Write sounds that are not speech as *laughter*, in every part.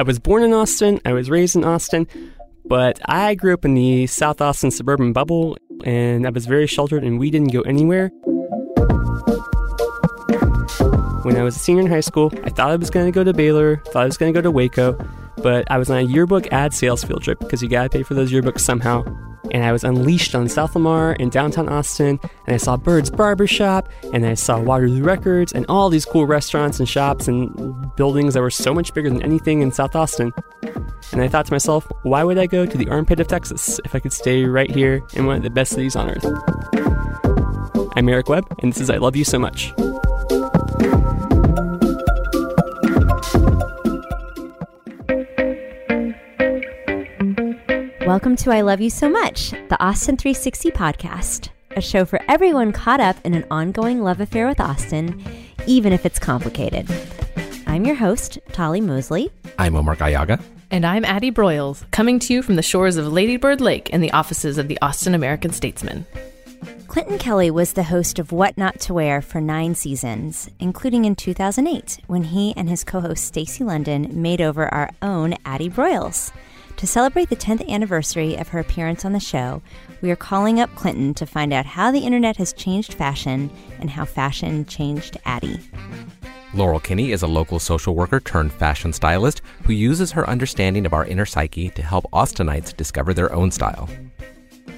I was born in Austin, I was raised in Austin, but I grew up in the South Austin suburban bubble, and I was very sheltered, and we didn't go anywhere. When I was a senior in high school, I thought I was going to go to Baylor, thought I was going to go to Waco, but I was on a yearbook ad sales field trip because you got to pay for those yearbooks somehow. And I was unleashed on South Lamar in downtown Austin, and I saw Bird's Barbershop, and I saw Waterloo Records, and all these cool restaurants and shops and buildings that were so much bigger than anything in South Austin. And I thought to myself, why would I go to the armpit of Texas if I could stay right here in one of the best cities on earth? I'm Eric Webb, and this is I Love You So Much. Welcome to I Love You So Much, the Austin 360 podcast, a show for everyone caught up in an ongoing love affair with Austin, even if it's complicated. I'm your host, Tolly Moseley. I'm Omar Gallaga. And I'm Addie Broyles, coming to you from the shores of Ladybird Lake in the offices of the Austin American Statesman. Clinton Kelly was the host of What Not to Wear for nine seasons, including in 2008, when he and his co host Stacy London made over our own Addie Broyles. To celebrate the 10th anniversary of her appearance on the show, we are calling up Clinton to find out how the internet has changed fashion and how fashion changed Addie. Laurel Kinney is a local social worker turned fashion stylist who uses her understanding of our inner psyche to help Austinites discover their own style.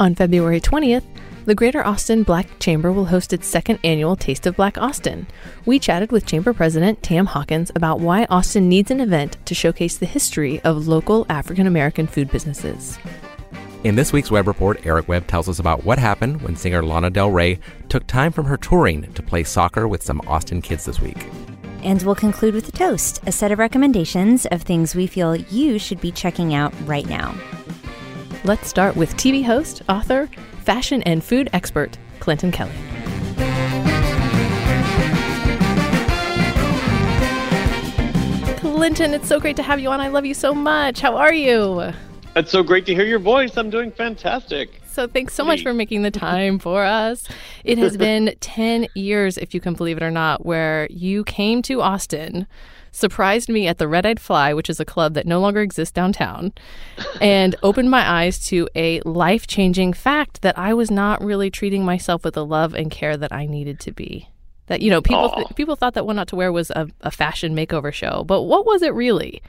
On February 20th, the Greater Austin Black Chamber will host its second annual Taste of Black Austin. We chatted with Chamber President Tam Hawkins about why Austin needs an event to showcase the history of local African American food businesses. In this week's Webb Report, Eric Webb tells us about what happened when singer Lana Del Rey took time from her touring to play soccer with some Austin kids this week. And we'll conclude with a toast, a set of recommendations of things we feel you should be checking out right now. Let's start with TV host, author, fashion and food expert, Clinton Kelly. Clinton, it's so great to have you on. I love you so much. How are you? It's so great to hear your voice. I'm doing fantastic. So thanks so much for making the time for us. It has *laughs* been 10 years, if you can believe it or not, where you came to Austin surprised me at the Red Eyed Fly, which is a club that no longer exists downtown, and *laughs* opened my eyes to a life changing fact that I was not really treating myself with the love and care that I needed to be. That you know, people th- people thought that What Not to Wear was a, a fashion makeover show, but what was it really?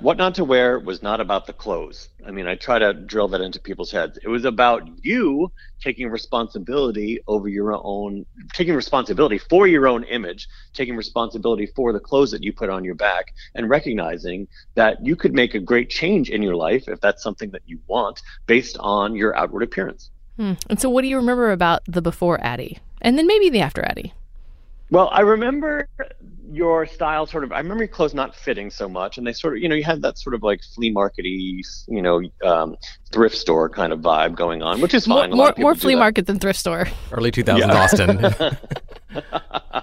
What Not to Wear was not about the clothes. I mean, I try to drill that into people's heads. It was about you taking responsibility over your own, taking responsibility for your own image, taking responsibility for the clothes that you put on your back, and recognizing that you could make a great change in your life if that's something that you want based on your outward appearance. Hmm. And so, what do you remember about the before Addie? And then maybe the after Addie? Well, I remember your style sort of i remember your clothes not fitting so much and they sort of you know you had that sort of like flea markety you know um, thrift store kind of vibe going on which is fine. More, more, more flea market than thrift store. Early 2000s yeah. austin. *laughs* *laughs*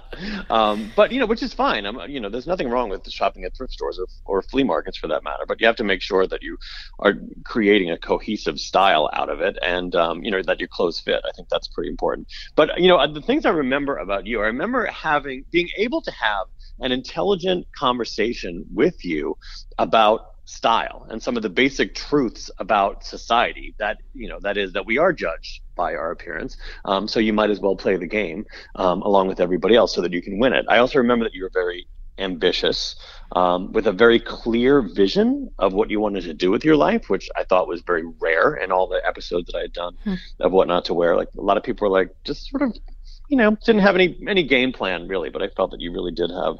Um, but you know which is fine. I'm, you know there's nothing wrong with shopping at thrift stores or, or flea markets for that matter but you have to make sure that you are creating a cohesive style out of it and um, you know that your clothes fit. I think that's pretty important. But you know the things i remember about you i remember having being able to have an intelligent conversation with you about style and some of the basic truths about society that you know that is that we are judged by our appearance. Um, so you might as well play the game um, along with everybody else so that you can win it. I also remember that you were very ambitious um, with a very clear vision of what you wanted to do with your life which i thought was very rare in all the episodes that i had done hmm. of what not to wear. Like a lot of people were like just sort of you know, didn't have any any game plan really, but I felt that you really did have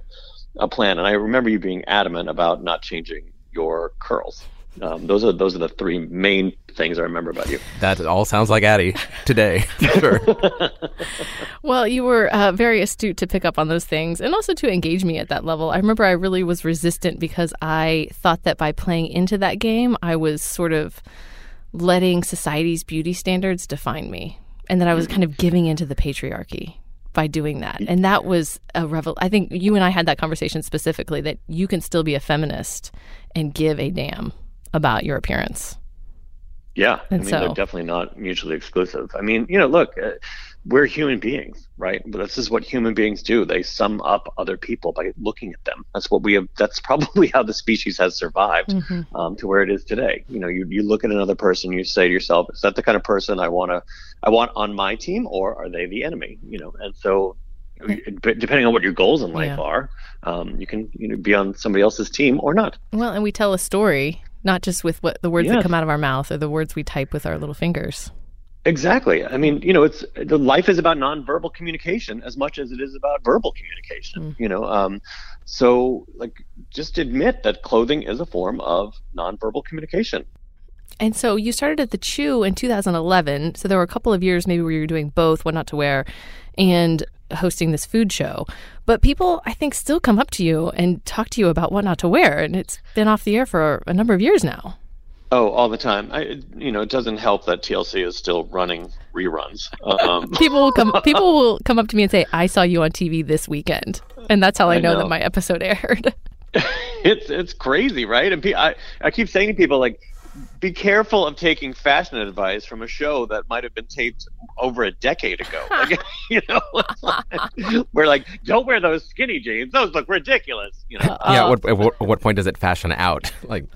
a plan. And I remember you being adamant about not changing your curls. Um, those are those are the three main things I remember about you. That all sounds like Addie today, sure. *laughs* well, you were uh, very astute to pick up on those things and also to engage me at that level. I remember I really was resistant because I thought that by playing into that game, I was sort of letting society's beauty standards define me and that I was kind of giving into the patriarchy by doing that. And that was a revel. I think you and I had that conversation specifically that you can still be a feminist and give a damn about your appearance. Yeah, and I mean so, they're definitely not mutually exclusive. I mean, you know, look, uh, we're human beings, right? This is what human beings do. They sum up other people by looking at them. That's what we have. That's *laughs* probably how the species has survived mm-hmm. um, to where it is today. You know, you, you look at another person, you say to yourself, is that the kind of person I want to, I want on my team, or are they the enemy? You know, and so depending on what your goals in life yeah. are, um, you can you know be on somebody else's team or not. Well, and we tell a story not just with what the words yes. that come out of our mouth or the words we type with our little fingers. Exactly. I mean, you know, it's the life is about nonverbal communication as much as it is about verbal communication. Mm. You know, um, so like just admit that clothing is a form of nonverbal communication. And so you started at the Chew in 2011. So there were a couple of years maybe where you were doing both, what not to wear, and hosting this food show. But people, I think, still come up to you and talk to you about what not to wear, and it's been off the air for a number of years now. Oh, all the time. I, you know, it doesn't help that TLC is still running reruns. Um. *laughs* people will come. People will come up to me and say, "I saw you on TV this weekend," and that's how I, I know, know, that my episode aired. *laughs* *laughs* it's it's crazy, right? And I I keep saying to people like, be careful of taking fashion advice from a show that might have been taped over a decade ago. like, you know, like, we're like, don't wear those skinny jeans; those look ridiculous. You know. Yeah. Uh, what, what what point does it fashion out? Like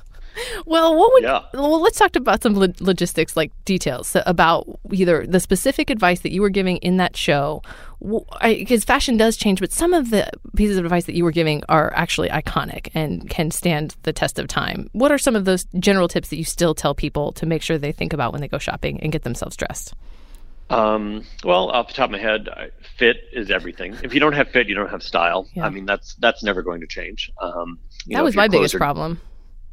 well, what would yeah. well let's talk about some logistics like details about either the specific advice that you were giving in that show because fashion does change, but some of the pieces of advice that you were giving are actually iconic and can stand the test of time. What are some of those general tips that you still tell people to make sure they think about when they go shopping and get themselves dressed? Um, well, off the top of my head, fit is everything. If you don't have fit, you don't have style. Yeah. I mean, that's that's never going to change. Um, that know, was my biggest are, problem.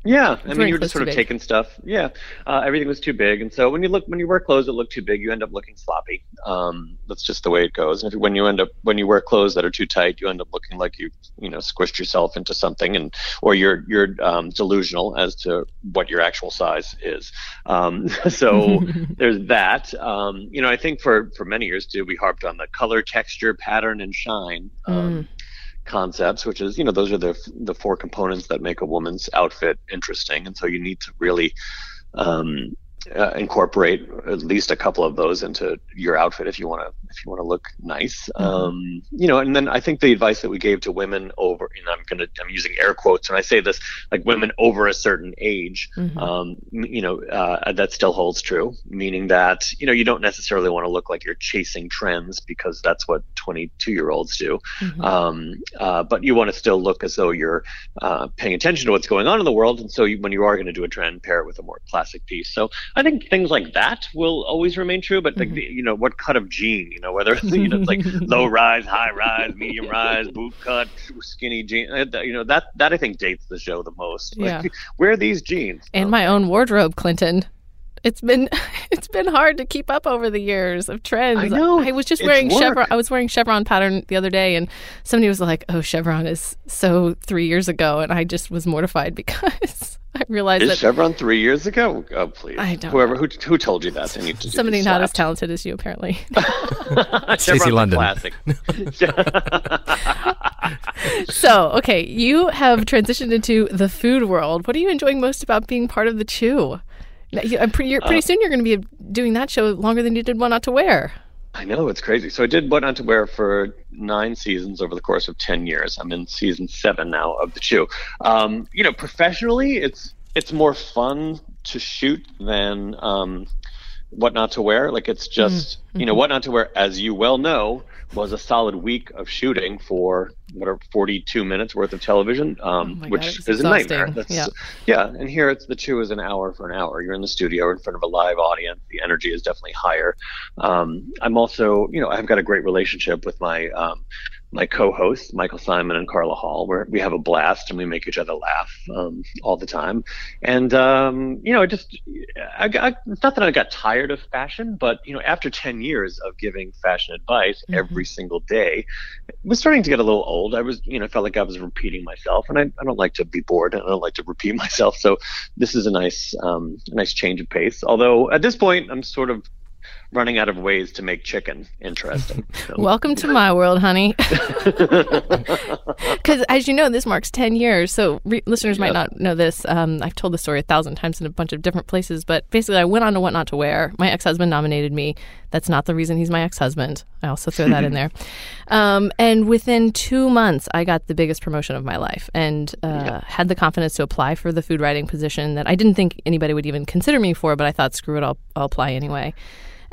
Yeah, I mean, you were just sort of taking stuff. Yeah, uh, everything was too big, and so when you look when you wear clothes that look too big, you end up looking sloppy. Um, that's just the way it goes. And if, when you end up when you wear clothes that are too tight, you end up looking like you you know squished yourself into something, and or you're you're um, delusional as to what your actual size is. Um, *laughs* so *laughs* there's that. Um, you know, I think for for many years too, we harped on the color, texture, pattern, and shine. Um, mm concepts, which is, you know, those are the the four components that make a woman's outfit interesting, and so you need to really um, uh, incorporate at least a couple of those into your outfit if you want to if you want to look nice mm-hmm. um, you know and then i think the advice that we gave to women over and i'm gonna i'm using air quotes when i say this like women over a certain age mm-hmm. um, you know uh, that still holds true meaning that you know you don't necessarily want to look like you're chasing trends because that's what 22 year olds do mm-hmm. um, uh, but you want to still look as though you're uh, paying attention to what's going on in the world and so you, when you are going to do a trend pair it with a more classic piece so I think things like that will always remain true, but like mm-hmm. the, you know, what cut of jean, you know, whether *laughs* you know it's like *laughs* low rise, high rise, medium rise, boot cut, skinny jean, uh, you know, that that I think dates the show the most. Like, yeah. *laughs* wear these jeans. And my own wardrobe, Clinton. It's been *laughs* it's been hard to keep up over the years of trends. I know. I was just wearing chevron. I was wearing chevron pattern the other day, and somebody was like, "Oh, chevron is so three years ago," and I just was mortified *laughs* because I realized Is that Chevron three years ago. Oh, please. I don't. Whoever who, who told you that? They need to somebody not as talented as you, apparently. *laughs* Stacy London. Classic. so, okay, you have transitioned into the food world. What are you enjoying most about being part of the Chew? I'm pretty, pretty uh, soon you're going to be doing that show longer than you did What Not to Wear. I know it's crazy. So I did What Not to Wear for nine seasons over the course of ten years. I'm in season seven now of the Chew. Um, you know, professionally, it's it's more fun to shoot than um, What Not to Wear. Like it's just mm-hmm. you know What Not to Wear, as you well know, was a solid week of shooting for what are 42 minutes worth of television, um, oh which God, is exhausting. a nightmare. That's, yeah. yeah, and here it's the Chew is an hour for an hour. You're in the studio in front of a live audience. The energy is definitely higher. Um, I'm also, you know, I've got a great relationship with my um, my co-hosts Michael Symon and Carla Hall, where we have a blast and we make each other laugh um, all the time. And um, you know, just I, I, it's not that I got tired of fashion, but you know, after ten years of giving fashion advice mm-hmm. every single day, it was starting to get a little old. I was, you know, felt like I was repeating myself, and I, I don't like to be bored. and I don't like to repeat *laughs* myself. So this is a nice um, a nice change of pace. Although at this point, I'm sort of running out of ways to make chicken interesting. So. *laughs* Welcome to my world, honey. *laughs* Because as you know, this marks 10 years. So re- listeners might not know this. Um, I've told the story a thousand times in a bunch of different places, but basically, I went on to What Not to Wear. My ex husband nominated me. That's not the reason he's my ex husband. I also throw that in *laughs* there. Um, and within two months, I got the biggest promotion of my life and uh, yeah. had the confidence to apply for the food writing position that I didn't think anybody would even consider me for, but I thought, screw it, I'll, I'll apply anyway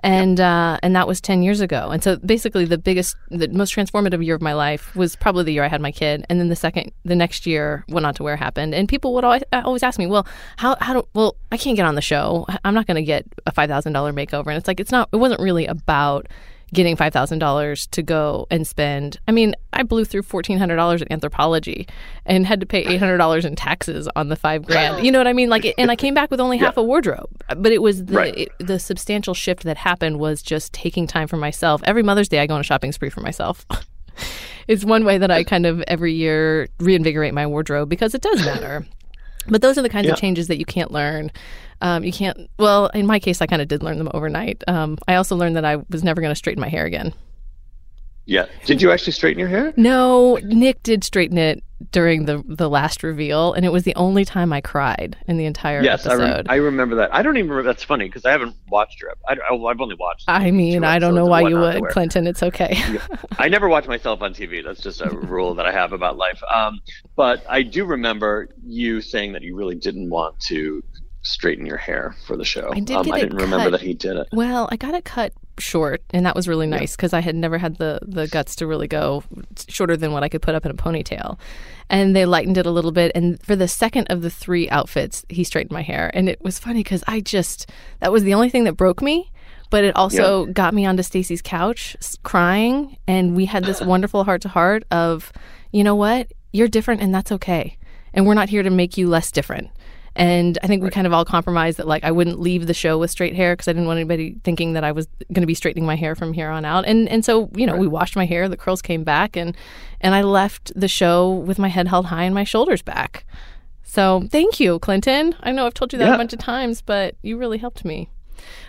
and uh, and that was ten years ago. And so basically, the biggest, the most transformative year of my life was probably the year I had my kid, and then the second, the next year, What Not to Wear happened, and people would always, always ask me, well, how how do well I can't get on the show. I'm not going to get a five thousand dollar makeover, and it's like it's not. It wasn't really about getting $5,000 to go and spend. I mean, I blew through $1,400 in Anthropologie and had to pay $800 in taxes on the five grand. You know what I mean? Like, and I came back with only half yeah. a wardrobe. But it was the, right. it, the substantial shift that happened was just taking time for myself. Every Mother's Day, I go on a shopping spree for myself. *laughs* it's one way that I kind of every year reinvigorate my wardrobe because it does matter. But those are the kinds yeah. of changes that you can't learn um, you can't. Well, in my case, I kind of did learn them overnight. Um, I also learned that I was never going to straighten my hair again. Yeah. Did you actually straighten your hair? No, Nick did straighten it during the the last reveal, and it was the only time I cried in the entire yes, episode. Yes, I, I, remember that. I don't even remember. That's funny because I haven't watched your. I, have only watched. I mean, I don't know why you would, Clinton. It's okay. *laughs* I never watch myself on TV. That's just a *laughs* rule that I have about life. Um, but I do remember you saying that you really didn't want to straighten your hair for the show. I did um, I didn't cut. remember that he did it. Well, I got it cut short, and that was really nice because yeah. I had never had the the guts to really go shorter than what I could put up in a ponytail. And they lightened it a little bit, and for the second of the three outfits, he straightened my hair, and it was funny because I just that was the only thing that broke me. But it also yeah. got me onto Stacy's couch crying, and we had this *sighs* wonderful heart to heart of, you know what, you're different, and that's okay, and we're not here to make you less different and I think we kind of all compromised that like I wouldn't leave the show with straight hair because I didn't want anybody thinking that I was going to be straightening my hair from here on out. And and so you know right. we washed my hair, the curls came back, and and I left the show with my head held high and my shoulders back. So thank you, Clinton. I know I've told you that yeah. a bunch of times, but you really helped me.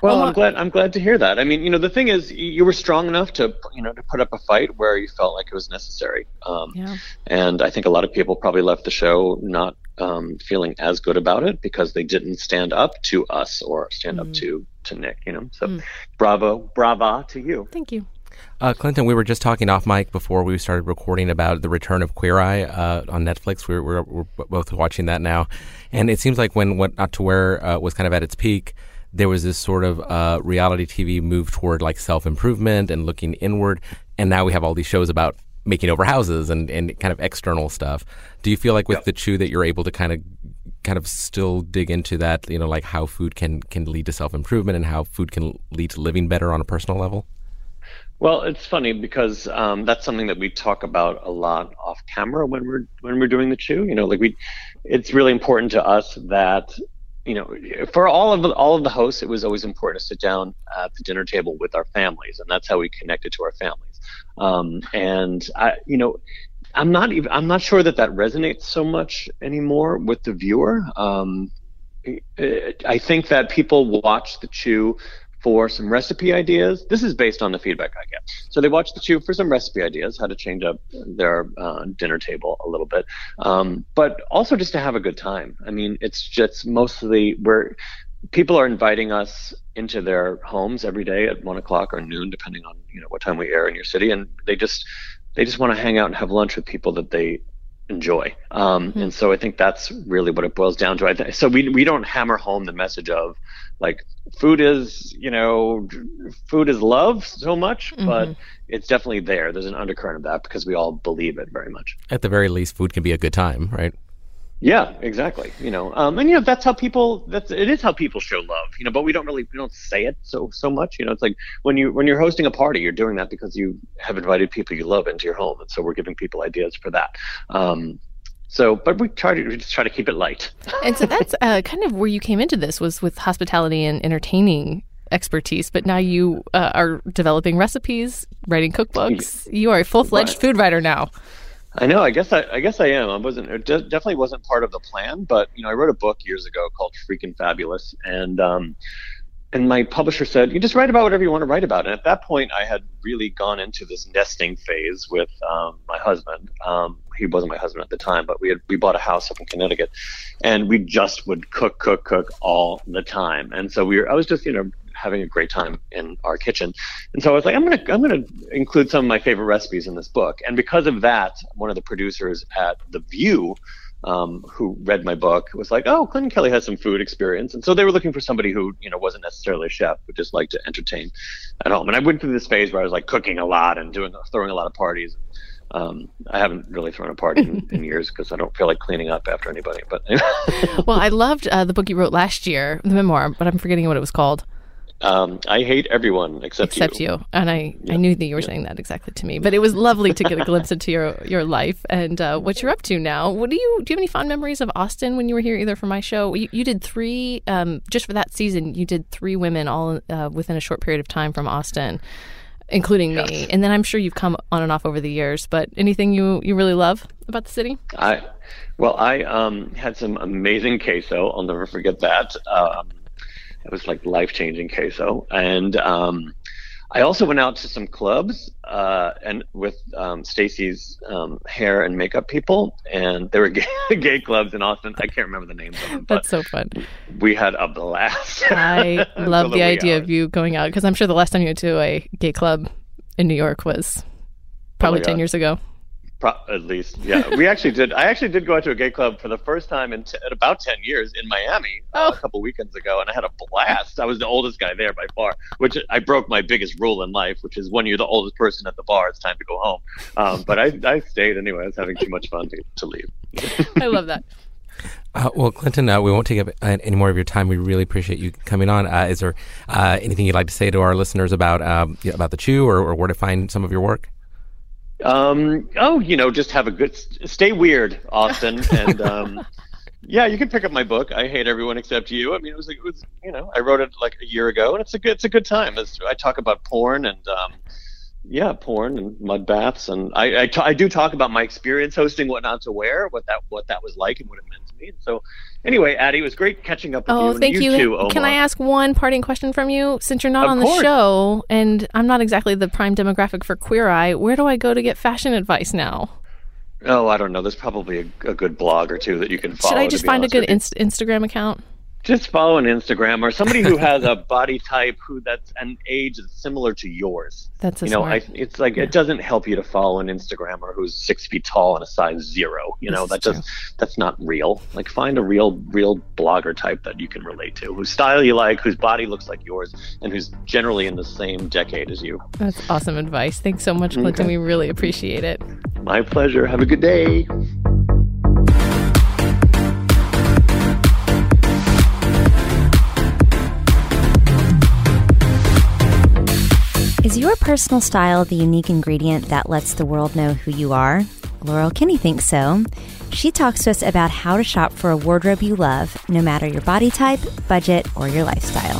Well, I'm glad. I'm glad to hear that. I mean, you know, the thing is, you were strong enough to, you know, to put up a fight where you felt like it was necessary. Um, yeah. And I think a lot of people probably left the show not um, feeling as good about it because they didn't stand up to us or stand mm. up to to Nick. You know, so mm. bravo, brava to you. Thank you. Uh, Clinton, we were just talking off mic before we started recording about the return of Queer Eye uh, on Netflix. We're, we're, we're, both watching that now, and it seems like when What Not to Wear uh, was kind of at its peak, there was this sort of uh, reality TV move toward like self improvement and looking inward, and now we have all these shows about making over houses and, and kind of external stuff. Do you feel like with the Chew that you're able to kind of kind of still dig into that, you know, like how food can can lead to self improvement and how food can lead to living better on a personal level? Well, it's funny because um, that's something that we talk about a lot off camera when we're when we're doing the chew. You know, like we, it's really important to us that you know, for all of the, all of the hosts, it was always important to sit down at the dinner table with our families, and that's how we connected to our families. Um, and I, you know, I'm not even I'm not sure that that resonates so much anymore with the viewer. Um, I think that people watch the Chew for some recipe ideas. This is based on the feedback I get. So they watch the Chew for some recipe ideas, how to change up their uh, dinner table a little bit, um, but also just to have a good time. I mean, it's just mostly where people are inviting us into their homes every day at one o'clock or noon, depending on you know what time we air in your city, and they just they just want to hang out and have lunch with people that they enjoy. Um, mm-hmm. And so I think that's really what it boils down to. I th- so we we don't hammer home the message of like food is you know food is love so much, mm-hmm. but it's definitely there. There's an undercurrent of that because we all believe it very much. At the very least, food can be a good time, right? Yeah, exactly. You know, um, and you know that's how people. That's it is how people show love. You know, but we don't really we don't say it so so much. You know, it's like when you when you're hosting a party, you're doing that because you have invited people you love into your home, and so we're giving people ideas for that. Um, so, but we try to we just try to keep it light. *laughs* and so that's uh, kind of where you came into this was with hospitality and entertaining expertise, but now you uh, are developing recipes, writing cookbooks. You are a full fledged food writer now. I know. I guess I, I guess I am. I wasn't. It de- definitely wasn't part of the plan. But you know, I wrote a book years ago called "Freaking Fabulous," and um, and my publisher said, "You just write about whatever you want to write about." And at that point, I had really gone into this nesting phase with um, my husband. Um, he wasn't my husband at the time, but we had we bought a house up in Connecticut, and we just would cook, cook, cook all the time. And so we were. I was just you know having a great time in our kitchen, and so I was like, I'm gonna I'm gonna include some of my favorite recipes in this book. And because of that, one of the producers at The View um, who read my book was like, "Oh, Clinton Kelly has some food experience," and so they were looking for somebody who you know wasn't necessarily a chef, but just liked to entertain at home. And I went through this phase where I was like cooking a lot and doing throwing a lot of parties. Um, I haven't really thrown a party in, *laughs* in years because I don't feel like cleaning up after anybody. But *laughs* well, I loved uh, the book you wrote last year, the memoir, but I'm forgetting what it was called. Um, I hate everyone except, except you. you. And I, yeah. I knew that you were yeah. saying that exactly to me. But it was lovely to get a glimpse into your your life and uh, what you're up to now. What do you do? You have any fond memories of Austin when you were here, either for my show? You, you did three um, just for that season. You did three women all uh, within a short period of time from Austin, including yes. me. And then I'm sure you've come on and off over the years. But anything you you really love about the city? I well, I um, had some amazing queso. I'll never forget that. Um, it was like life changing queso. And um, I also went out to some clubs uh, and with um, Stacy's um, hair and makeup people, and there were *laughs* gay, gay, clubs in Austin. I can't remember the names of them. That's so fun. We had a blast. I *laughs* love the idea hours. of you going out because I'm sure the last time you went to a gay club in New York was probably oh 10 years ago. Pro- at least, yeah. We actually did. I actually did go out to a gay club for the first time in, t- in about ten years in Miami uh, oh. a couple weekends ago, and I had a blast. I was the oldest guy there by far, which I broke my biggest rule in life, which is when you're the oldest person at the bar, it's time to go home. Um, but I, I stayed anyway. I was having too much fun to, to leave. I love that. Uh, well, Clinton, uh, we won't take up any more of your time. We really appreciate you coming on. Uh, is there uh, anything you'd like to say to our listeners about um, about the Chew or, or where to find some of your work? Um, oh, you know, just have a good, stay weird, Austin, *laughs* and um, yeah, you can pick up my book. I hate everyone except you. I mean, it was, like, it was, you know, I wrote it like a year ago, and it's a good, it's a good time. It's, I talk about porn and, um, yeah, porn and mud baths, and I, I, t- I do talk about my experience hosting what not to wear, what that, what that was like, and what it meant to me. And so, Anyway, Addie, it was great catching up with oh, you. Oh, thank you. you. Too, Can I ask one parting question from you? Since you're not of on course. the show, and I'm not exactly the prime demographic for Queer Eye, where do I go to get fashion advice now? Oh, I don't know. There's probably a, a good blog or two that you can follow. Should I just find a good inst- Instagram account? Just follow an Instagram or somebody who has a *laughs* body type who that's an age that's similar to yours. That's a you know. I, it's like yeah. it doesn't help you to follow an Instagrammer who's six feet tall and a size zero. You know, that just that's not real. Like find a real real blogger type that you can relate to, whose style you like, whose body looks like yours, and who's generally in the same decade as you. That's awesome advice. Thanks so much, Clinton. Okay. We really appreciate it. My pleasure. Have a good day. Personal style the unique ingredient that lets the world know who you are? Laurel Kinney thinks so. She talks to us about how to shop for a wardrobe you love, no matter your body type, budget, or your lifestyle.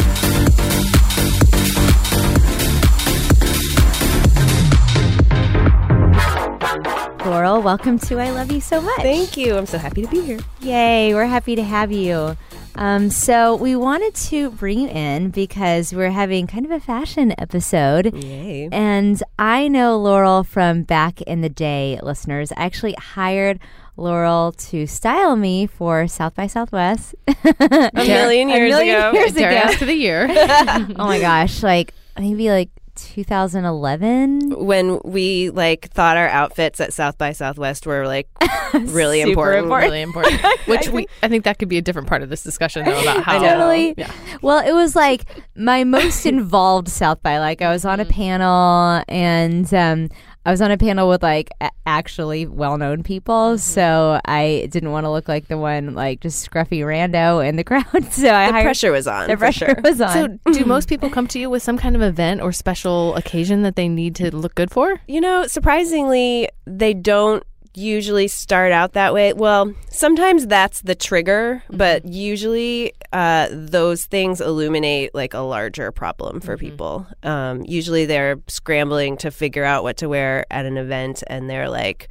Laurel, welcome to I Love You So Much. Thank you. I'm so happy to be here. Yay, we're happy to have you. Um, so we wanted to bring you in because we're having kind of a fashion episode. Yay. And I know Laurel from back in the day, listeners. I actually hired Laurel to style me for South by Southwest. a million *laughs* years a million ago. Years ago. to the year. *laughs* *laughs* oh my gosh, like maybe like 2011 when we like thought our outfits at South by Southwest were like *laughs* really important. important. really important. *laughs* Which I we I think that could be a different part of this discussion though about *laughs* how totally. Yeah. Well, it was like my most involved South by. Like I was on a mm. panel and um, I was on a panel with like a- actually well-known people, mm-hmm. so I didn't want to look like the one like just scruffy rando in the *laughs* crowd. So I the hired, pressure was on. The pressure sure. was on. So, do most people come to you with some kind of event or special occasion that they need to look good for? You know, surprisingly, they don't usually start out that way. Well, sometimes that's the trigger, mm-hmm. but usually uh, those things illuminate like a larger problem for mm-hmm. people. Um, usually they're scrambling to figure out what to wear at an event and they're like,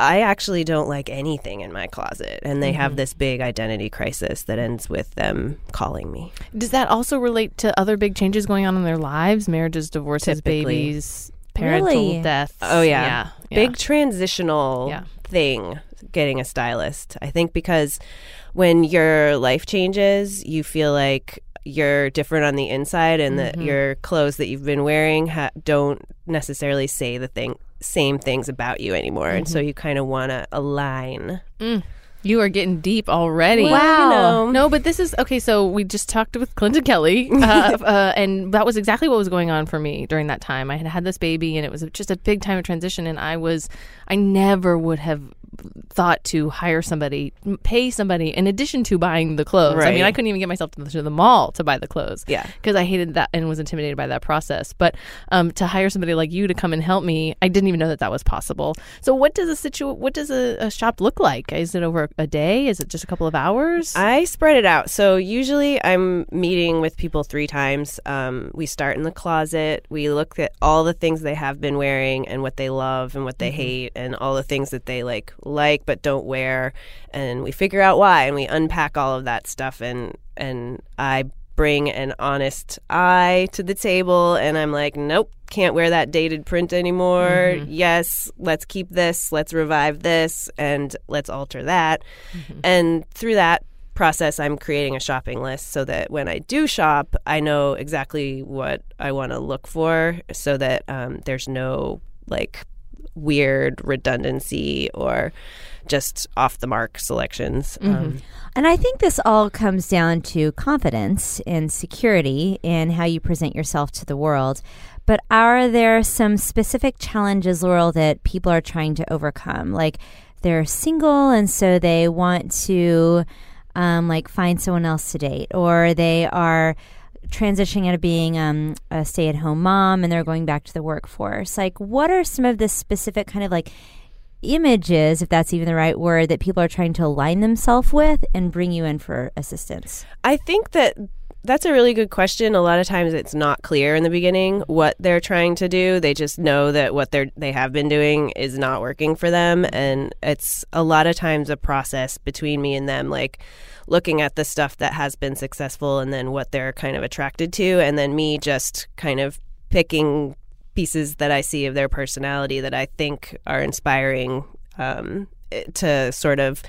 I actually don't like anything in my closet. And they have this big identity crisis that ends with them calling me. Does that also relate to other big changes going on in their lives? Marriages, divorces, Typically. babies, parental Really? deaths. Oh, yeah. yeah. Big transitional Yeah. thing getting a stylist. I think because when your life changes, you feel like you're different on the inside and that mm-hmm. your clothes that you've been wearing ha- don't necessarily say the thing same things about you anymore and so mm-hmm. you kind of want to align mm. You are getting deep already. Well, you know. No, but this is okay. So we just talked with Clinton Kelly, *laughs* uh, uh, and that was exactly what was going on for me during that time. I had had this baby, and it was just a big time of transition. And I was, I never would have thought to hire somebody, pay somebody in addition to buying the clothes. I mean, I couldn't even get myself to the, to the mall to buy the clothes. Yeah. because I hated that and was intimidated by that process. But um, to hire somebody like you to come and help me, I didn't even know that that was possible. So, what does a situ- What does a, a shop look like? Is it over a day? Is it just a couple of hours? I spread it out. So usually I'm meeting with people three times. Um, we start in the closet. We look at all the things they have been wearing and what they love and what they hate and all the things that they like like but don't wear. And we figure out why and we unpack all of that stuff and and I bring an honest eye to the table and I'm like, nope, can't wear that dated print anymore. Yes, let's keep this, let's revive this, and let's alter that. And through that process, I'm creating a shopping list so that when I do shop, I know exactly what I want to look for so that um, there's no like weird redundancy or just off the mark selections. Um, And I think this all comes down to confidence and security in how you present yourself to the world. But are there some specific challenges, Laurel, that people are trying to overcome? Like they're single and so they want to um, like find someone else to date, or they are transitioning out of being um, a stay-at-home mom and they're going back to the workforce. Like, what are some of the specific kind of like images, if that's even the right word, that people are trying to align themselves with and bring you in for assistance? I think that that's a really good question. A lot of times it's not clear in the beginning what they're trying to do. They just know that what they're they have been doing is not working for them and it's a lot of times a process between me and them like looking at the stuff that has been successful and then what they're kind of attracted to and then me just kind of picking pieces that I see of their personality that I think are inspiring um, to sort of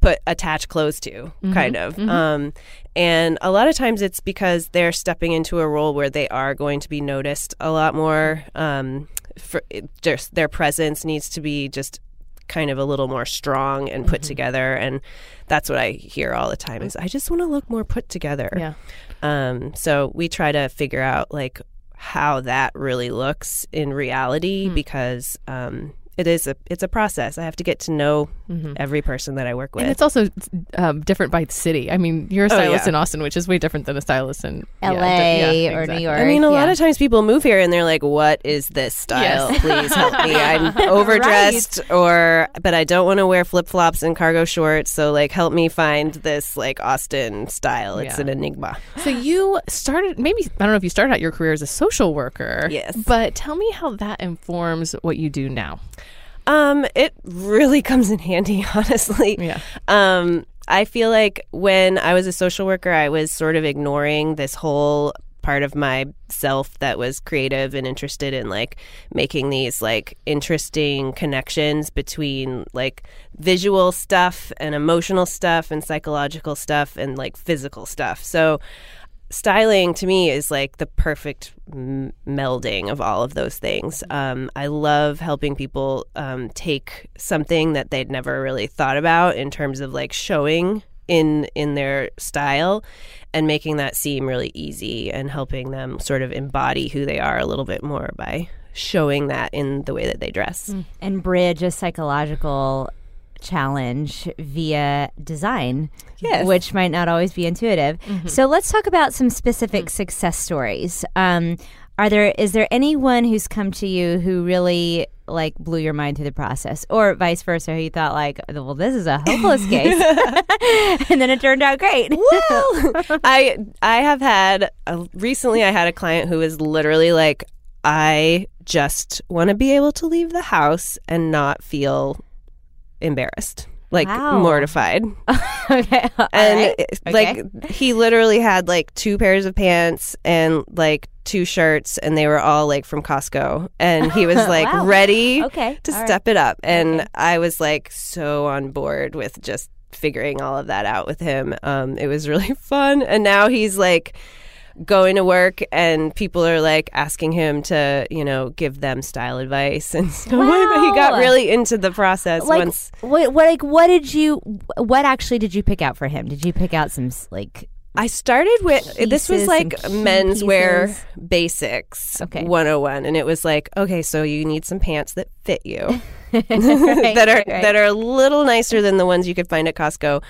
put attach clothes to kind of. Um and a lot of times it's because they're stepping into a role where they are going to be noticed a lot more um for just their presence needs to be just kind of a little more strong and put together. And that's what i hear all the time is i just want to look more put together. Yeah. um so we try to figure out like how that really looks in reality because um it is a it's a process i have to get to know every person that i work with And it's also um, different by city. I mean, you're a Oh, stylist yeah. in Austin, which is way different than a stylist in LA yeah, d- yeah, or exactly. New York. I mean, a lot of times people move here and they're like, "What is this style? Yes. Please help me. I'm *laughs* overdressed, or but I don't want to wear flip flops and cargo shorts. So like, help me find this like Austin style. It's Yeah. an enigma. So you started maybe I don't know if you started out your career as a social worker. Yes. But tell me how that informs what you do now. Um, it really *laughs* comes in handy, honestly. Yeah. Um, I feel like when I was a social worker, I was sort of ignoring this whole part of myself that was creative and interested in like making these like interesting connections between like visual stuff and emotional stuff and psychological stuff and like physical stuff. So styling to me is like the perfect m- melding of all of those things. Um, I love helping people um, take something that they'd never really thought about in terms of like showing in in their style and making that seem really easy and helping them sort of embody who they are a little bit more by showing that in the way that they dress. and bridge a psychological challenge via design, Yes. which might not always be intuitive. Mm-hmm. So let's talk about some specific mm. success stories. Um, are there is there anyone who's come to you who really like blew your mind through the process, or vice versa, who you thought like, well, this is a hopeless *laughs* case, *laughs* and then it turned out great? well, *laughs* I I have had a, recently. I had a client who was literally like, I just want to be able to leave the house and not feel embarrassed, like Wow. mortified. *laughs* okay. all and right. Okay. like he literally had like two pairs of pants and like two shirts and they were all like from Costco and he was *laughs* like Wow. ready Okay, to all right. step it up and Okay. I was like so on board with just figuring all of that out with him um it was really *laughs* fun and now he's like going to work and people are like asking him to you know give them style advice *laughs* and stuff *laughs* that. he got really into the process like once what, what like what did you what actually did you pick out for him? Did you pick out some like I started with this was like menswear pieces. basics Okay. 101 and it was like okay so you need some pants that fit you Right, *laughs* that are right. that are a little nicer than the ones you could find at Costco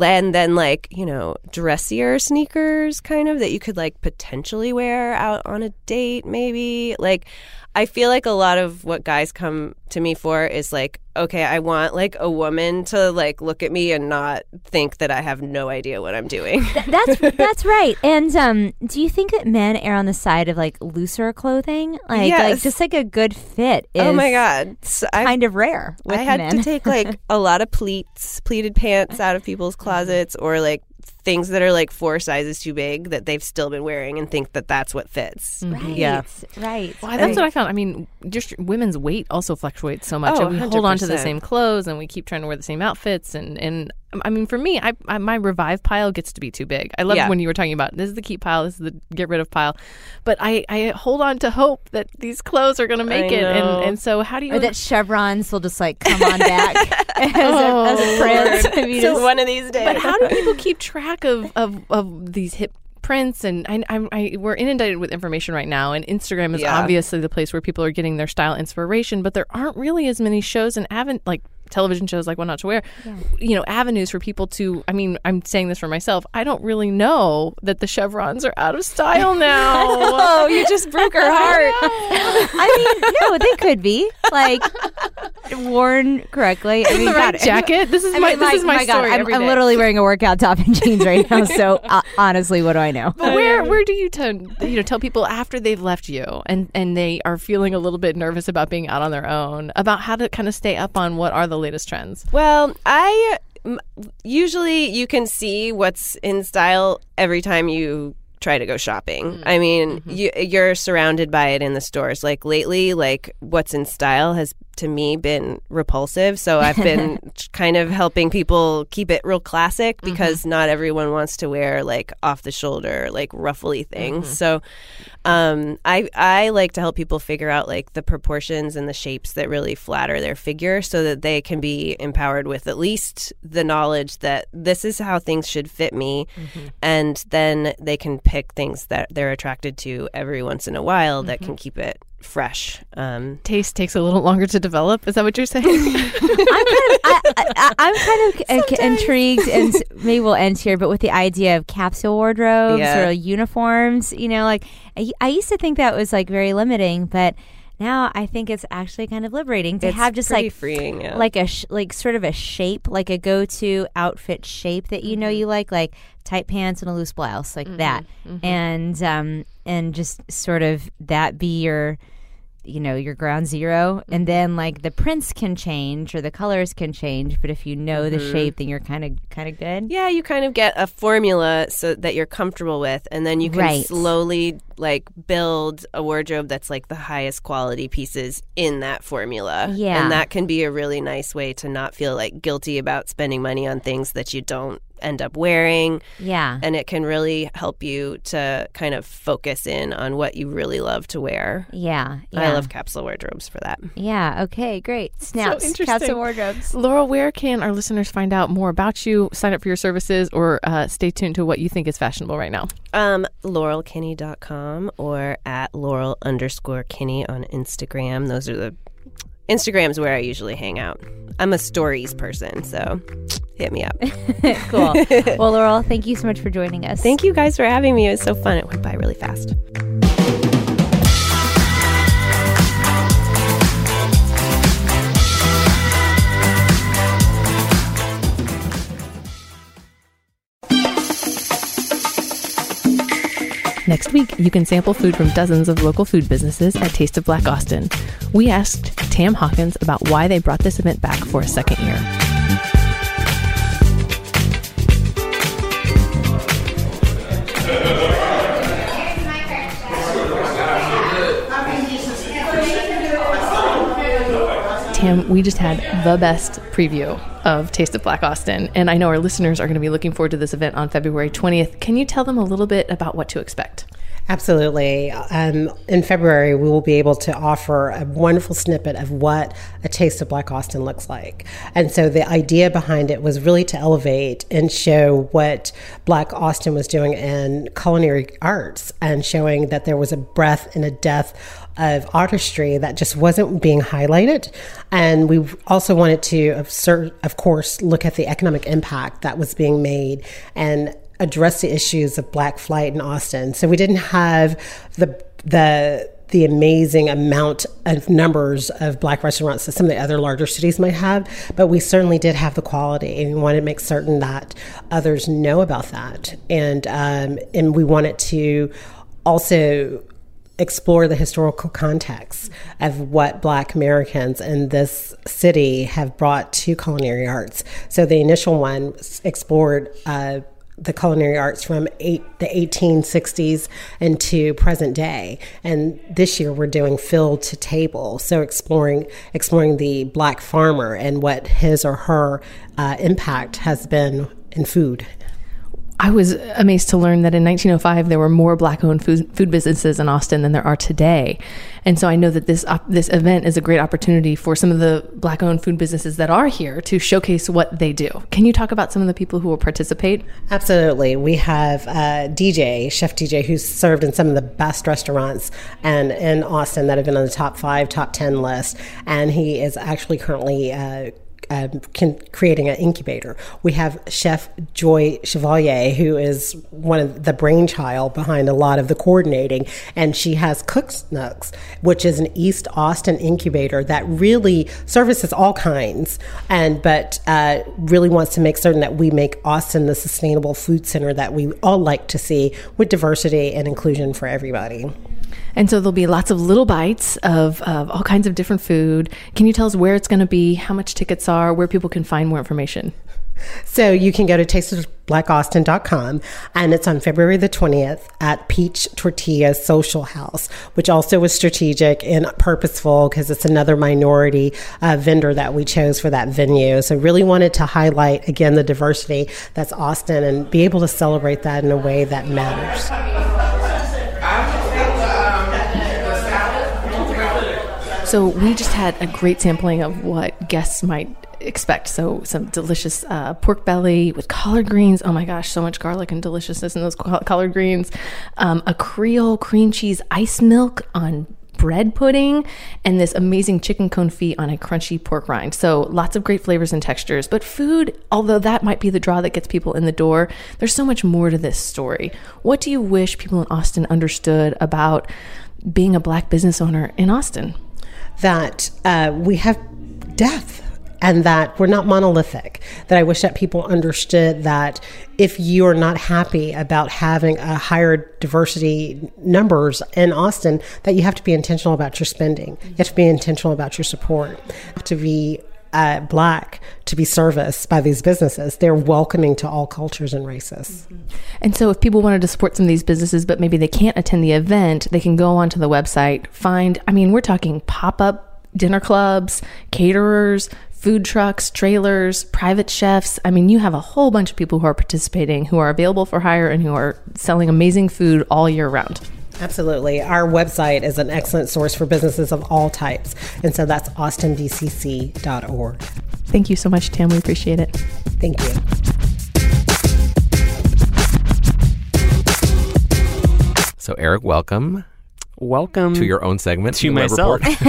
and then like you know dressier sneakers kind of that you could like potentially wear out on a date maybe. Like I feel like a lot of what guys come to me for is like, okay, I want like a woman to like look at me and not think that I have no idea what I'm doing. Th- that's *laughs* that's right. And um, do you think that men err on the side of like looser clothing, like like just like a good fit? Is oh my god, So I, kind of rare I had men. to take like *laughs* a lot of pleats, pleated pants out of people's closets, or like things that are like four sizes too big that they've still been wearing and think that that's what fits. Mm-hmm. right, Yeah. right. Well, that's what I found. I mean, just women's weight also fluctuates so much, Oh, and we hold on to the same clothes, and we keep trying to wear the same outfits, and and I mean, for me, I, I my revive pile gets to be too big. I love Yeah. when you were talking about this is the keep pile, this is the get rid of pile, but I I hold on to hope that these clothes are going to make I it, know. and and so how do you? Or that chevrons will just like come on back *laughs* *laughs* as, a, as Oh, a print. *laughs* I mean, So one of these days. but how do people keep track of of, of these hip prints and I, I, I we're inundated with information right now and instagram is Yeah. obviously the place where people are getting their style inspiration but there aren't really as many shows and aven- like television shows like what not to wear you know avenues for people to i mean i'm saying this for myself i don't really know that the chevrons are out of style *laughs* now oh, you just broke her *laughs* heart. I mean, no, they could be like worn correctly. I mean, the right jacket this is I my mean, this like, is my, God, story I'm, every I'm literally wearing a workout top and jeans right now. So *laughs* uh, honestly, what do I know? But where where do you tell you know tell people after they've left you and and they are feeling a little bit nervous about being out on their own about how to kind of stay up on what are the latest trends? Well, I usually you can see what's in style every time you try to go shopping. Mm. I mean, mm-hmm. you, you're surrounded by it in the stores. Like lately, like what's in style has to me been repulsive. So I've been *laughs* kind of helping people keep it real classic mm-hmm. because not everyone wants to wear like off the shoulder, like ruffly things. Mm-hmm. So um, I I like to help people figure out like the proportions and the shapes that really flatter their figure, so that they can be empowered with at least the knowledge that this is how things should fit me, and then they can pick things that they're attracted to every once in a while that can keep it fresh. Um, Taste takes a little longer to develop. Is that what you're saying? *laughs* I'm kind of, I, I, I'm kind of uh, intrigued, and maybe we'll end here. But with the idea of capsule wardrobes Yeah. or uniforms, you know, like I, I used to think that was like very limiting, but now I think it's actually kind of liberating to it's have just like freeing. Yeah. like a sh- like sort of a shape, like a go-to outfit shape that you know mm-hmm. you like, like tight pants and a loose blouse, like that, mm-hmm. Mm-hmm. and um and just sort of that be your you know your ground 0 and mm-hmm. then like the prints can change or the colors can change but if you know the mm-hmm. shape then you're kind of kind of good Yeah, you kind of get a formula so that you're comfortable with, and then you can Right. slowly like build a wardrobe that's like the highest quality pieces in that formula. Yeah. and that can be a really nice way to not feel like guilty about spending money on things that you don't end up wearing, yeah and it can really help you to kind of focus in on what you really love to wear. yeah yeah I love capsule wardrobes for that. yeah okay great snaps interesting. capsule wardrobes Laurel, where can our listeners find out more about you, sign up for your services, or uh, stay tuned to what you think is fashionable right now? Um, laurelkinney.com or at laurel underscore kinney on Instagram. Those are the Instagram's where I usually hang out. I'm a stories person, so hit me up. *laughs* cool *laughs* well laurel thank you so much for joining us Thank you guys for having me. It was so fun. It went by really fast. Next week, you can sample food from dozens of local food businesses at Taste of Black Austin. We asked Tam Hawkins about why they brought this event back for a second year. Tam, we just had the best preview of Taste of Black Austin, and I know our listeners are going to be looking forward to this event on February 20th. Can you tell them a little bit about what to expect? Absolutely. Um, in February, we will be able to offer a wonderful snippet of what a taste of Black Austin looks like. And so the idea behind it was really to elevate and show what Black Austin was doing in culinary arts and showing that there was a breadth and a depth of artistry that just wasn't being highlighted. And we also wanted to, of course, look at the economic impact that was being made and address the issues of black flight in Austin. So we didn't have the the the amazing amount of numbers of black restaurants that some of the other larger cities might have, but we certainly did have the quality, and we wanted to make certain that others know about that, and um, and we wanted to also explore the historical context of what Black Americans in this city have brought to culinary arts. So the initial one explored. Uh, the culinary arts from eight, the 1860s into present day. And this year we're doing field to table, so exploring exploring the black farmer and what his or her uh, impact has been in food I was amazed to learn that in 1905 there were more black-owned food, food businesses in Austin than there are today, and so I know that this uh, this event is a great opportunity for some of the black-owned food businesses that are here to showcase what they do. Can you talk about some of the people who will participate? Absolutely, we have uh, DJ Chef DJ who's served in some of the best restaurants and in Austin that have been on the top five, top ten list, and he is actually currently. Uh, um, can, creating an incubator. We have Chef Joy Chevalier, who is one of the brainchild behind a lot of the coordinating, and she has Cook's Nook, which is an East Austin incubator that really services all kinds, and but uh, really wants to make certain that we make Austin the sustainable food center that we all like to see with diversity and inclusion for everybody. And so there'll be lots of little bites of, of all kinds of different food. Can you tell us where it's going to be, how much tickets are, where people can find more information? *laughs* So you can go to tastesofblackaustin.com and it's on February the 20th at Peach Tortilla Social House, which also was strategic and purposeful because it's another minority uh, vendor that we chose for that venue. So really wanted to highlight again the diversity that's Austin and be able to celebrate that in a way that matters. So we just had a great sampling of what guests might expect. So some delicious uh, pork belly with collard greens. Oh my gosh, so much garlic and deliciousness in those collard greens. Um, a Creole cream cheese ice milk on bread pudding and this amazing chicken confit on a crunchy pork rind. So lots of great flavors and textures. But food, although that might be the draw that gets people in the door, there's so much more to this story. What do you wish people in Austin understood about being a black business owner in Austin? That uh, we have death and that we're not monolithic. That I wish that people understood that if you're not happy about having a higher diversity numbers in Austin, that you have to be intentional about your spending. You have to be intentional about your support. You have to be uh, black to be serviced by these businesses. They're welcoming to all cultures and races. Mm-hmm. And so, if people wanted to support some of these businesses, but maybe they can't attend the event, they can go onto the website, find, I mean, we're talking pop up dinner clubs, caterers, food trucks, trailers, private chefs. I mean, you have a whole bunch of people who are participating, who are available for hire, and who are selling amazing food all year round. Absolutely. Our website is an excellent source for businesses of all types. And so that's austindcc.org. Thank you so much, Tam. We appreciate it. Thank you. So, Eric, welcome. Welcome to your own segment to myself. *laughs*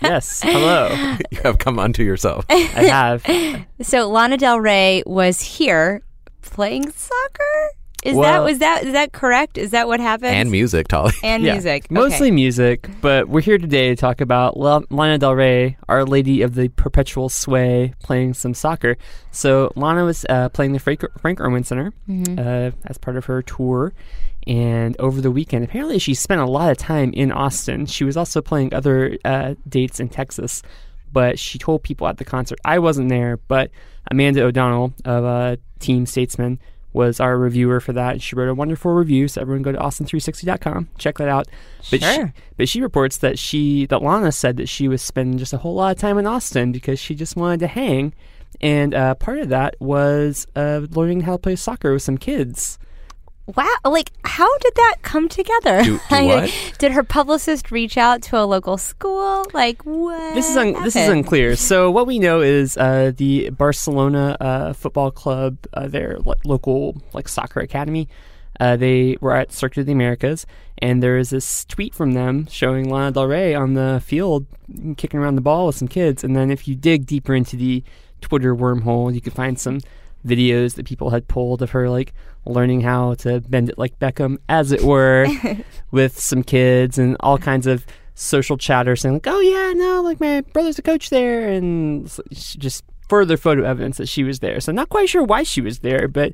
yes, hello. *laughs* you have come unto yourself. I have. *laughs* So Lana Del Rey was here playing soccer Is Well- that was that is that correct? Is that what happened? And music, Tolly. *laughs* And Yeah, music. Mostly music, but we're here today to talk about La- Lana Del Rey, Our Lady of the Perpetual Sway, playing some soccer. So Lana was uh, playing the Frank, Frank Erwin Center Mm-hmm. uh, as part of her tour. And over the weekend, apparently she spent a lot of time in Austin. She was also playing other uh, dates in Texas, but she told people at the concert, I wasn't there, but Amanda O'Donnell of uh, Team Statesman was our reviewer for that. And she wrote a wonderful review, so everyone go to austin360.com, check that out. But she, Sure. but she reports that she that Lana said that she was spending just a whole lot of time in Austin because she just wanted to hang, and uh, part of that was uh, learning how to play soccer with some kids. Wow, like how did that come together? Do- do *laughs* what? did her publicist reach out to a local school? Like what? This is un- this is unclear. So what we know is uh, the Barcelona uh, football club, uh, their lo- local like soccer academy. Uh, they were at Circuit of the Americas, and there is this tweet from them showing Lana Del Rey on the field kicking around the ball with some kids. And then if you dig deeper into the Twitter wormhole, you can find some videos that people had pulled of her like learning how to bend it like Beckham, as it were, *laughs* with some kids and all kinds of social chatter saying like, "Oh yeah, no, like my brother's a coach there," and just further photo evidence that she was there. So not quite sure why she was there, but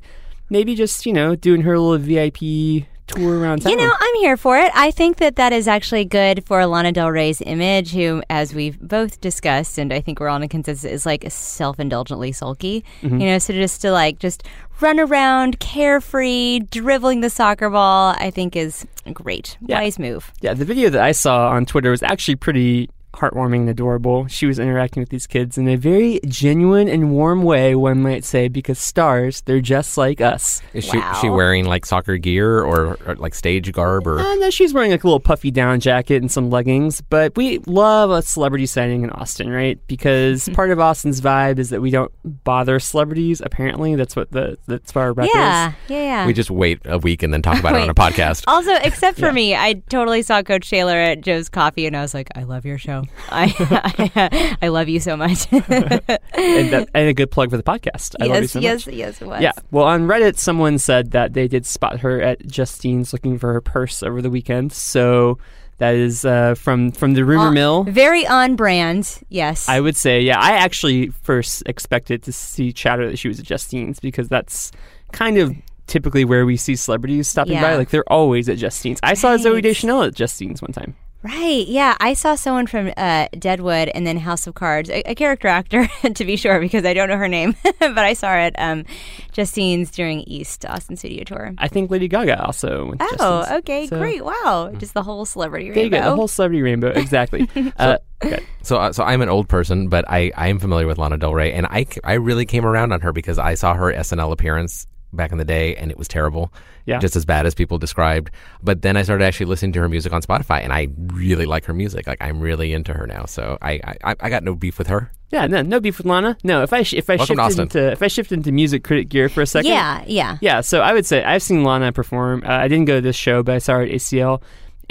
maybe just you know doing her little VIP tour around town. You know, I'm here for it. I think that that is actually good for Lana Del Rey's image, who, as we've both discussed, and I think we're all in consensus, is like self-indulgently sulky. Mm-hmm. You know, so just to like just run around carefree, dribbling the soccer ball, I think is great. Yeah. Wise move. Yeah, the video that I saw on Twitter was actually pretty heartwarming and adorable. She was interacting with these kids in a very genuine and warm way, one might say, because stars, they're just like us. Is she, Wow. she wearing like soccer gear or, or like stage garb or? Uh, no, she's wearing like a little puffy down jacket and some leggings, but we love a celebrity sighting in Austin, right? Because *laughs* part of Austin's vibe is that we don't bother celebrities. Apparently, that's what the that's what our rep Yeah, is. yeah, yeah. We just wait a week and then talk about it on a *laughs* podcast. Also, except for me, I totally saw Coach Taylor at Joe's Coffee, and I was like, "I love your show. I, *laughs* I, I love you so much." and, that, *laughs* and a good plug for the podcast. I love you yes, so yes, much. yes, it was. Yeah. Well, on Reddit, someone said that they did spot her at Justine's looking for her purse over the weekend. So that is uh, from from the rumor Uh, mill. Very on brand. Yes. I would say, yeah. I actually first expected to see chatter that she was at Justine's because that's kind of typically where we see celebrities stopping by. Like they're always at Justine's. I saw Zooey Deschanel at Justine's one time. Right. Yeah. I saw someone from uh, Deadwood and then House of Cards, a, a character actor, *laughs* to be sure, because I don't know her name, *laughs* but I saw her at um, Justine's during East Austin Studio Tour. I think Lady Gaga also Oh, Justine's. okay. So- Great. Wow. Just the whole celebrity There you rainbow. go. The whole celebrity rainbow. *laughs* Exactly. uh, okay. So, uh, so I'm an old person, but I, I am familiar with Lana Del Rey, and I, I really came around on her because I saw her SNL appearance back in the day, and it was terrible. Yeah. just as bad as people described. But then I started actually listening to her music on Spotify, and I really like her music. Like I'm really into her now. So I, I, I got no beef with her. Yeah, no, no beef with Lana. No, if I sh- if I Welcome to shifted Austin. into if I shifted into music critic gear for a second, yeah. Yeah. yeah. So I would say I've seen Lana perform. Uh, I didn't go to this show, but I saw her at ACL,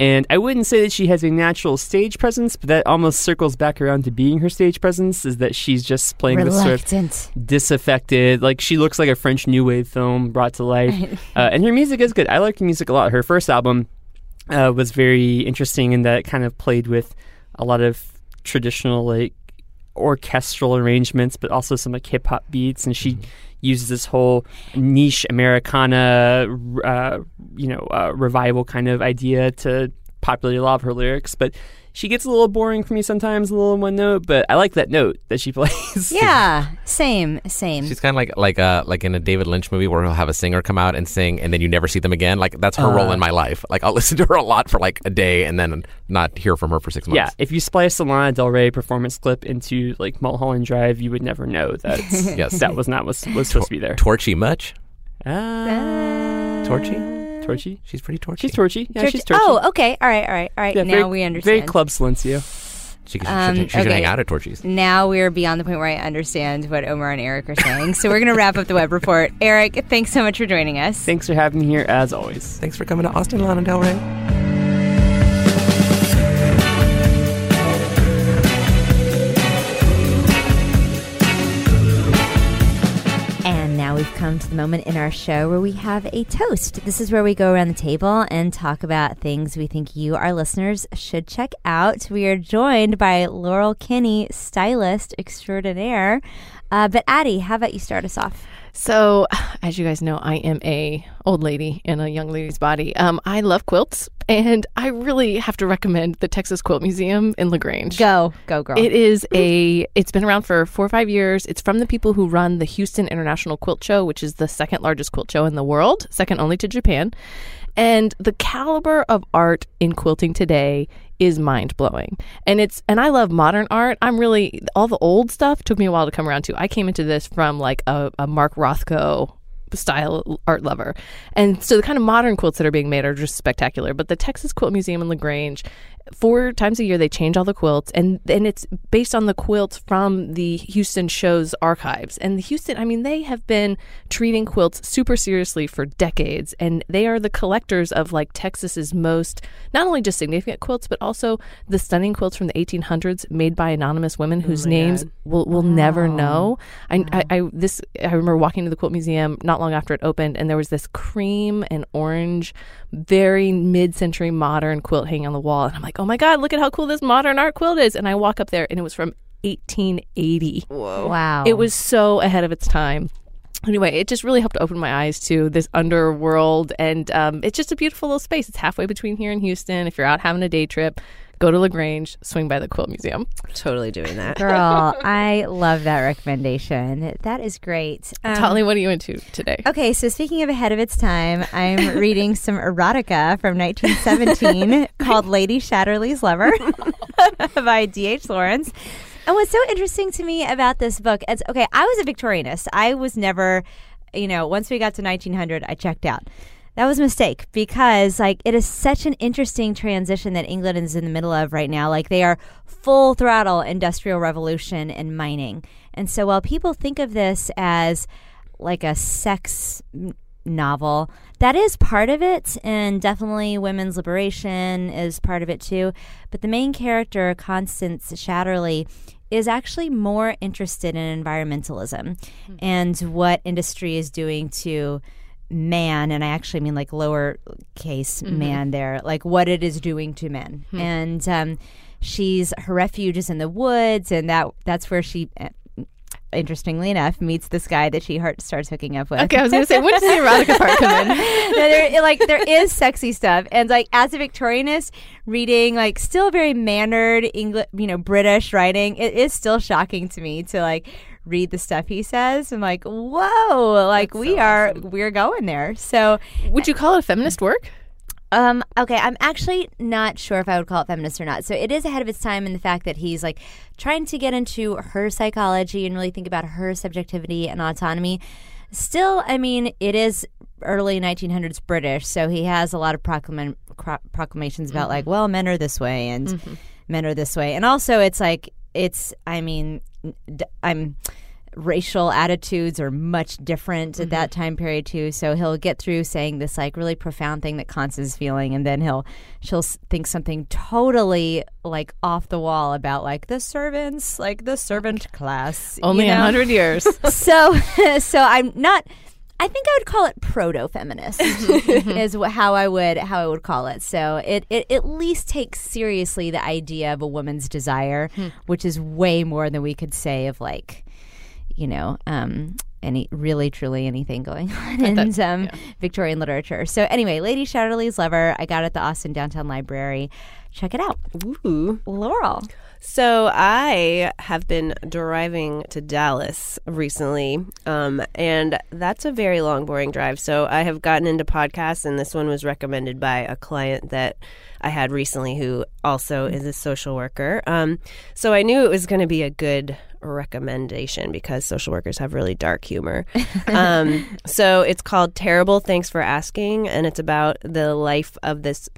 and I wouldn't say that she has a natural stage presence, but that almost circles back around to being her stage presence. Is that she's just playing this sort of disaffected. Like she looks like a French New Wave film brought to life, *laughs* uh, and her music is good. I like her music a lot. Her first album uh, was very interesting in that it kind of played with a lot of traditional like orchestral arrangements, but also some like hip hop beats, and she. Uses this whole niche Americana, uh, you know, uh, revival kind of idea to lot of her lyrics, but she gets a little boring for me sometimes, a little one note. But I like that note that she *laughs* plays. Yeah. Same. Same. She's kind of like like uh like in a David Lynch movie where he'll have a singer come out and sing, and then you never see them again. Like that's her role in my life. Like I'll *laughs* listen to her a lot for like a day, and then not hear from her for six months. Yeah, if you splice a Lana Del Rey performance clip into like Mulholland Drive, you would never know that *laughs* Yes. that was not was, was supposed to be there. Torchy much? Uh, Torchy? Torchy? She's pretty torchy. She's torchy. Yeah, Church- she's torchy. Oh, okay. All right. All right. All right. yeah, now very, we understand. Very Club Silencio. She, should- Um, she, should okay. hang out at Torchy's. Now we're beyond the point where I understand what Omar and Eric are saying. so we're going to wrap up the Webb Report. Eric, thanks so much for joining us. Thanks for having me here as always. Thanks for coming to Austin, Lana Del Rey. To the moment in our show where we have a toast. This is where we go around the table and talk about things we think you, our listeners, should check out. We are joined by Laurel Kinney, stylist extraordinaire. Uh, but Addie, how about you start us off? So, *sighs* as you guys know, I am a old lady in a young lady's body. Um, I love quilts, and I really have to recommend the Texas Quilt Museum in La Grange. Go, go, girl! It is a. It's been around for four or five years. It's from the people who run the Houston International Quilt Show, which is the second largest quilt show in the world, second only to Japan. And the caliber of art in quilting today is mind blowing. And it's and I love modern art. I'm really all the old stuff took me a while to come around to. I came into this from like a, a Mark Rothko style art lover. And so the kind of modern quilts that are being made are just spectacular. But the Texas Quilt Museum in La Grange four times a year they change all the quilts and and it's based on the quilts from the Houston show's archives. And the Houston, I mean, they have been treating quilts super seriously for decades and they are the collectors of like Texas's most not only just significant quilts but also the stunning quilts from the 1800s made by anonymous women oh whose names God. we'll, we'll wow. never know. I, wow. I, I this I remember walking to the quilt museum not long after it opened and there was this cream and orange very mid-century modern quilt hanging on the wall and I'm like, "Oh my god, look at how cool this modern art quilt is." And I walk up there and it was from 1880. Whoa. Wow. It was so ahead of its time. Anyway, it just really helped open my eyes to this underworld, and um, it's just a beautiful little space. It's halfway between here and Houston. If you're out having a day trip, go to La Grange, swing by the Quilt Museum. Totally doing that. Girl, *laughs* I love that recommendation. That is great. Um, Tolly, what are you into today? Okay, so speaking of ahead of its time, I'm *laughs* reading some erotica from 1917 *laughs* called Lady Chatterley's Lover by D.H. Lawrence. And what's so interesting to me about this book is okay, I was a Victorianist. I was never, you know, once we got to 1900, I checked out that was a mistake because like it is such an interesting transition that England is in the middle of right now. Like they are full throttle industrial revolution and mining. And so while people think of this as like a sex novel, that is part of it and definitely women's liberation is part of it too. But the main character, Constance Chatterley, is actually more interested in environmentalism mm-hmm. and what industry is doing to man, and I actually mean like lower case mm-hmm. man there, like what it is doing to men. Hmm. And um, she's her refuge is in the woods, and that that's where she. Uh, interestingly enough, meets this guy that she heart starts hooking up with. Okay, I was gonna say, when does the erotica part come in? *laughs* no, there, like there is sexy stuff, and like as a Victorianist, reading like still very mannered English, you know, British writing, it is still shocking to me to like read the stuff he says. I'm like, whoa, like That's we so are awesome. we're going there. So would you call it a feminist work? Um, okay, I'm actually not sure if I would call it feminist or not. So it is ahead of its time in the fact that he's like trying to get into her psychology and really think about her subjectivity and autonomy. Still, I mean, it is early 1900s British, so he has a lot of proclam- proclamations about mm-hmm. like, well, men are this way and mm-hmm. men are this way, and also it's like it's. I mean, I'm racial attitudes are much different mm-hmm. at that time period too. So he'll get through saying this like really profound thing that Constance is feeling, and then he'll she'll think something totally like off the wall about like the servants, like the servant class. Only a hundred years. *laughs* so *laughs* so I'm not. I think I would call it proto feminist *laughs* *laughs* mm-hmm. is how I would how I would call it. So it, it at least takes seriously the idea of a woman's desire, hmm. which is way more than we could say of like, you know, um, any really truly anything going *laughs* on in that, um, yeah. Victorian literature. So anyway, Lady Chatterley's Lover, I got it at the Austin Downtown Library. Check it out. Ooh, Laurel. So I have been driving to Dallas recently, um, and that's a very long, boring drive. So I have gotten into podcasts, and this one was recommended by a client that I had recently, who also is a social worker. Um, so I knew it was going to be a good recommendation because social workers have really dark humor. *laughs* um, so it's called Terrible Thanks for Asking, and it's about the life of this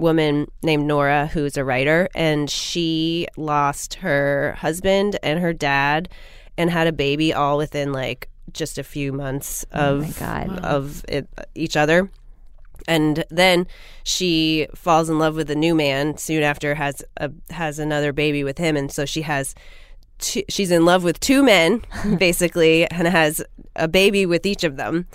woman named Nora who's a writer and she lost her husband and her dad and had a baby all within like just a few months oh of oh of it, each other. And then she falls in love with a new man soon after has a has another baby with him and so she has two, she's in love with two men, *laughs* basically, and has a baby with each of them.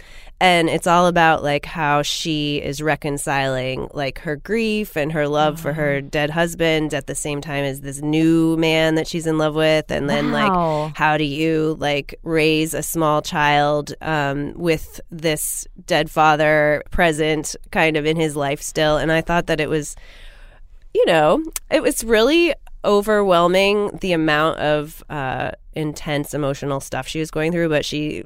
And it's all about like how she is reconciling like her grief and her love for her dead husband at the same time as this new man that she's in love with. And then Wow. like how do you like raise a small child um, with this dead father present kind of in his life still? And I thought that it was you know, it was really overwhelming the amount of uh, intense emotional stuff she was going through, but she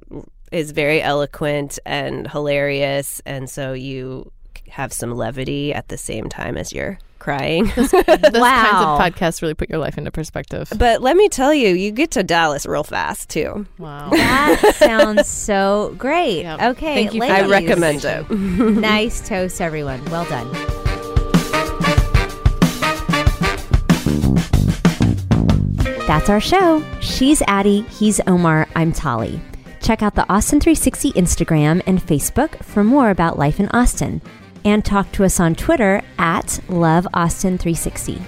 is very eloquent and hilarious. And so you have some levity at the same time as you're crying. Those *laughs* Wow. kinds of podcasts really put your life into perspective. but let me tell you, you get to Dallas real fast too. Wow. That *laughs* sounds so great. Yep. Okay, Thank you for I recommend it. *laughs* nice toast, everyone. Well done. That's our show. She's Addie, he's Omar, I'm Tolly. Check out the Austin 360 Instagram and Facebook for more about life in Austin. And talk to us on Twitter at Love Austin 360.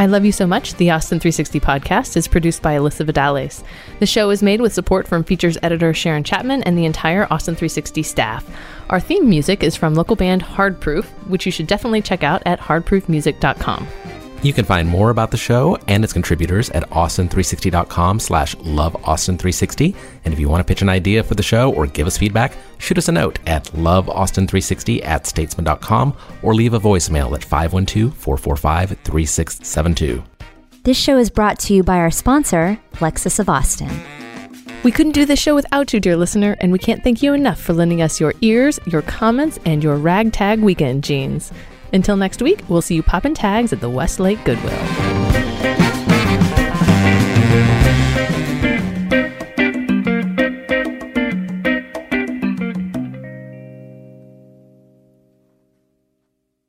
I Love You So Much, the Austin 360 podcast, is produced by Alyssa Vidales. The show is made with support from features editor Sharon Chapman and the entire Austin 360 staff. Our theme music is from local band Hard Proof, which you should definitely check out at hardproofmusic.com. You can find more about the show and its contributors at austin360.com slash loveaustin360. And if you want to pitch an idea for the show or give us feedback, shoot us a note at loveaustin360 at statesman.com or leave a voicemail at 512-445-3672. This show is brought to you by our sponsor, Lexus of Austin. We couldn't do this show without you, dear listener, and we can't thank you enough for lending us your ears, your comments, and your ragtag weekend jeans. Until next week, we'll see you popping tags at the Westlake Goodwill.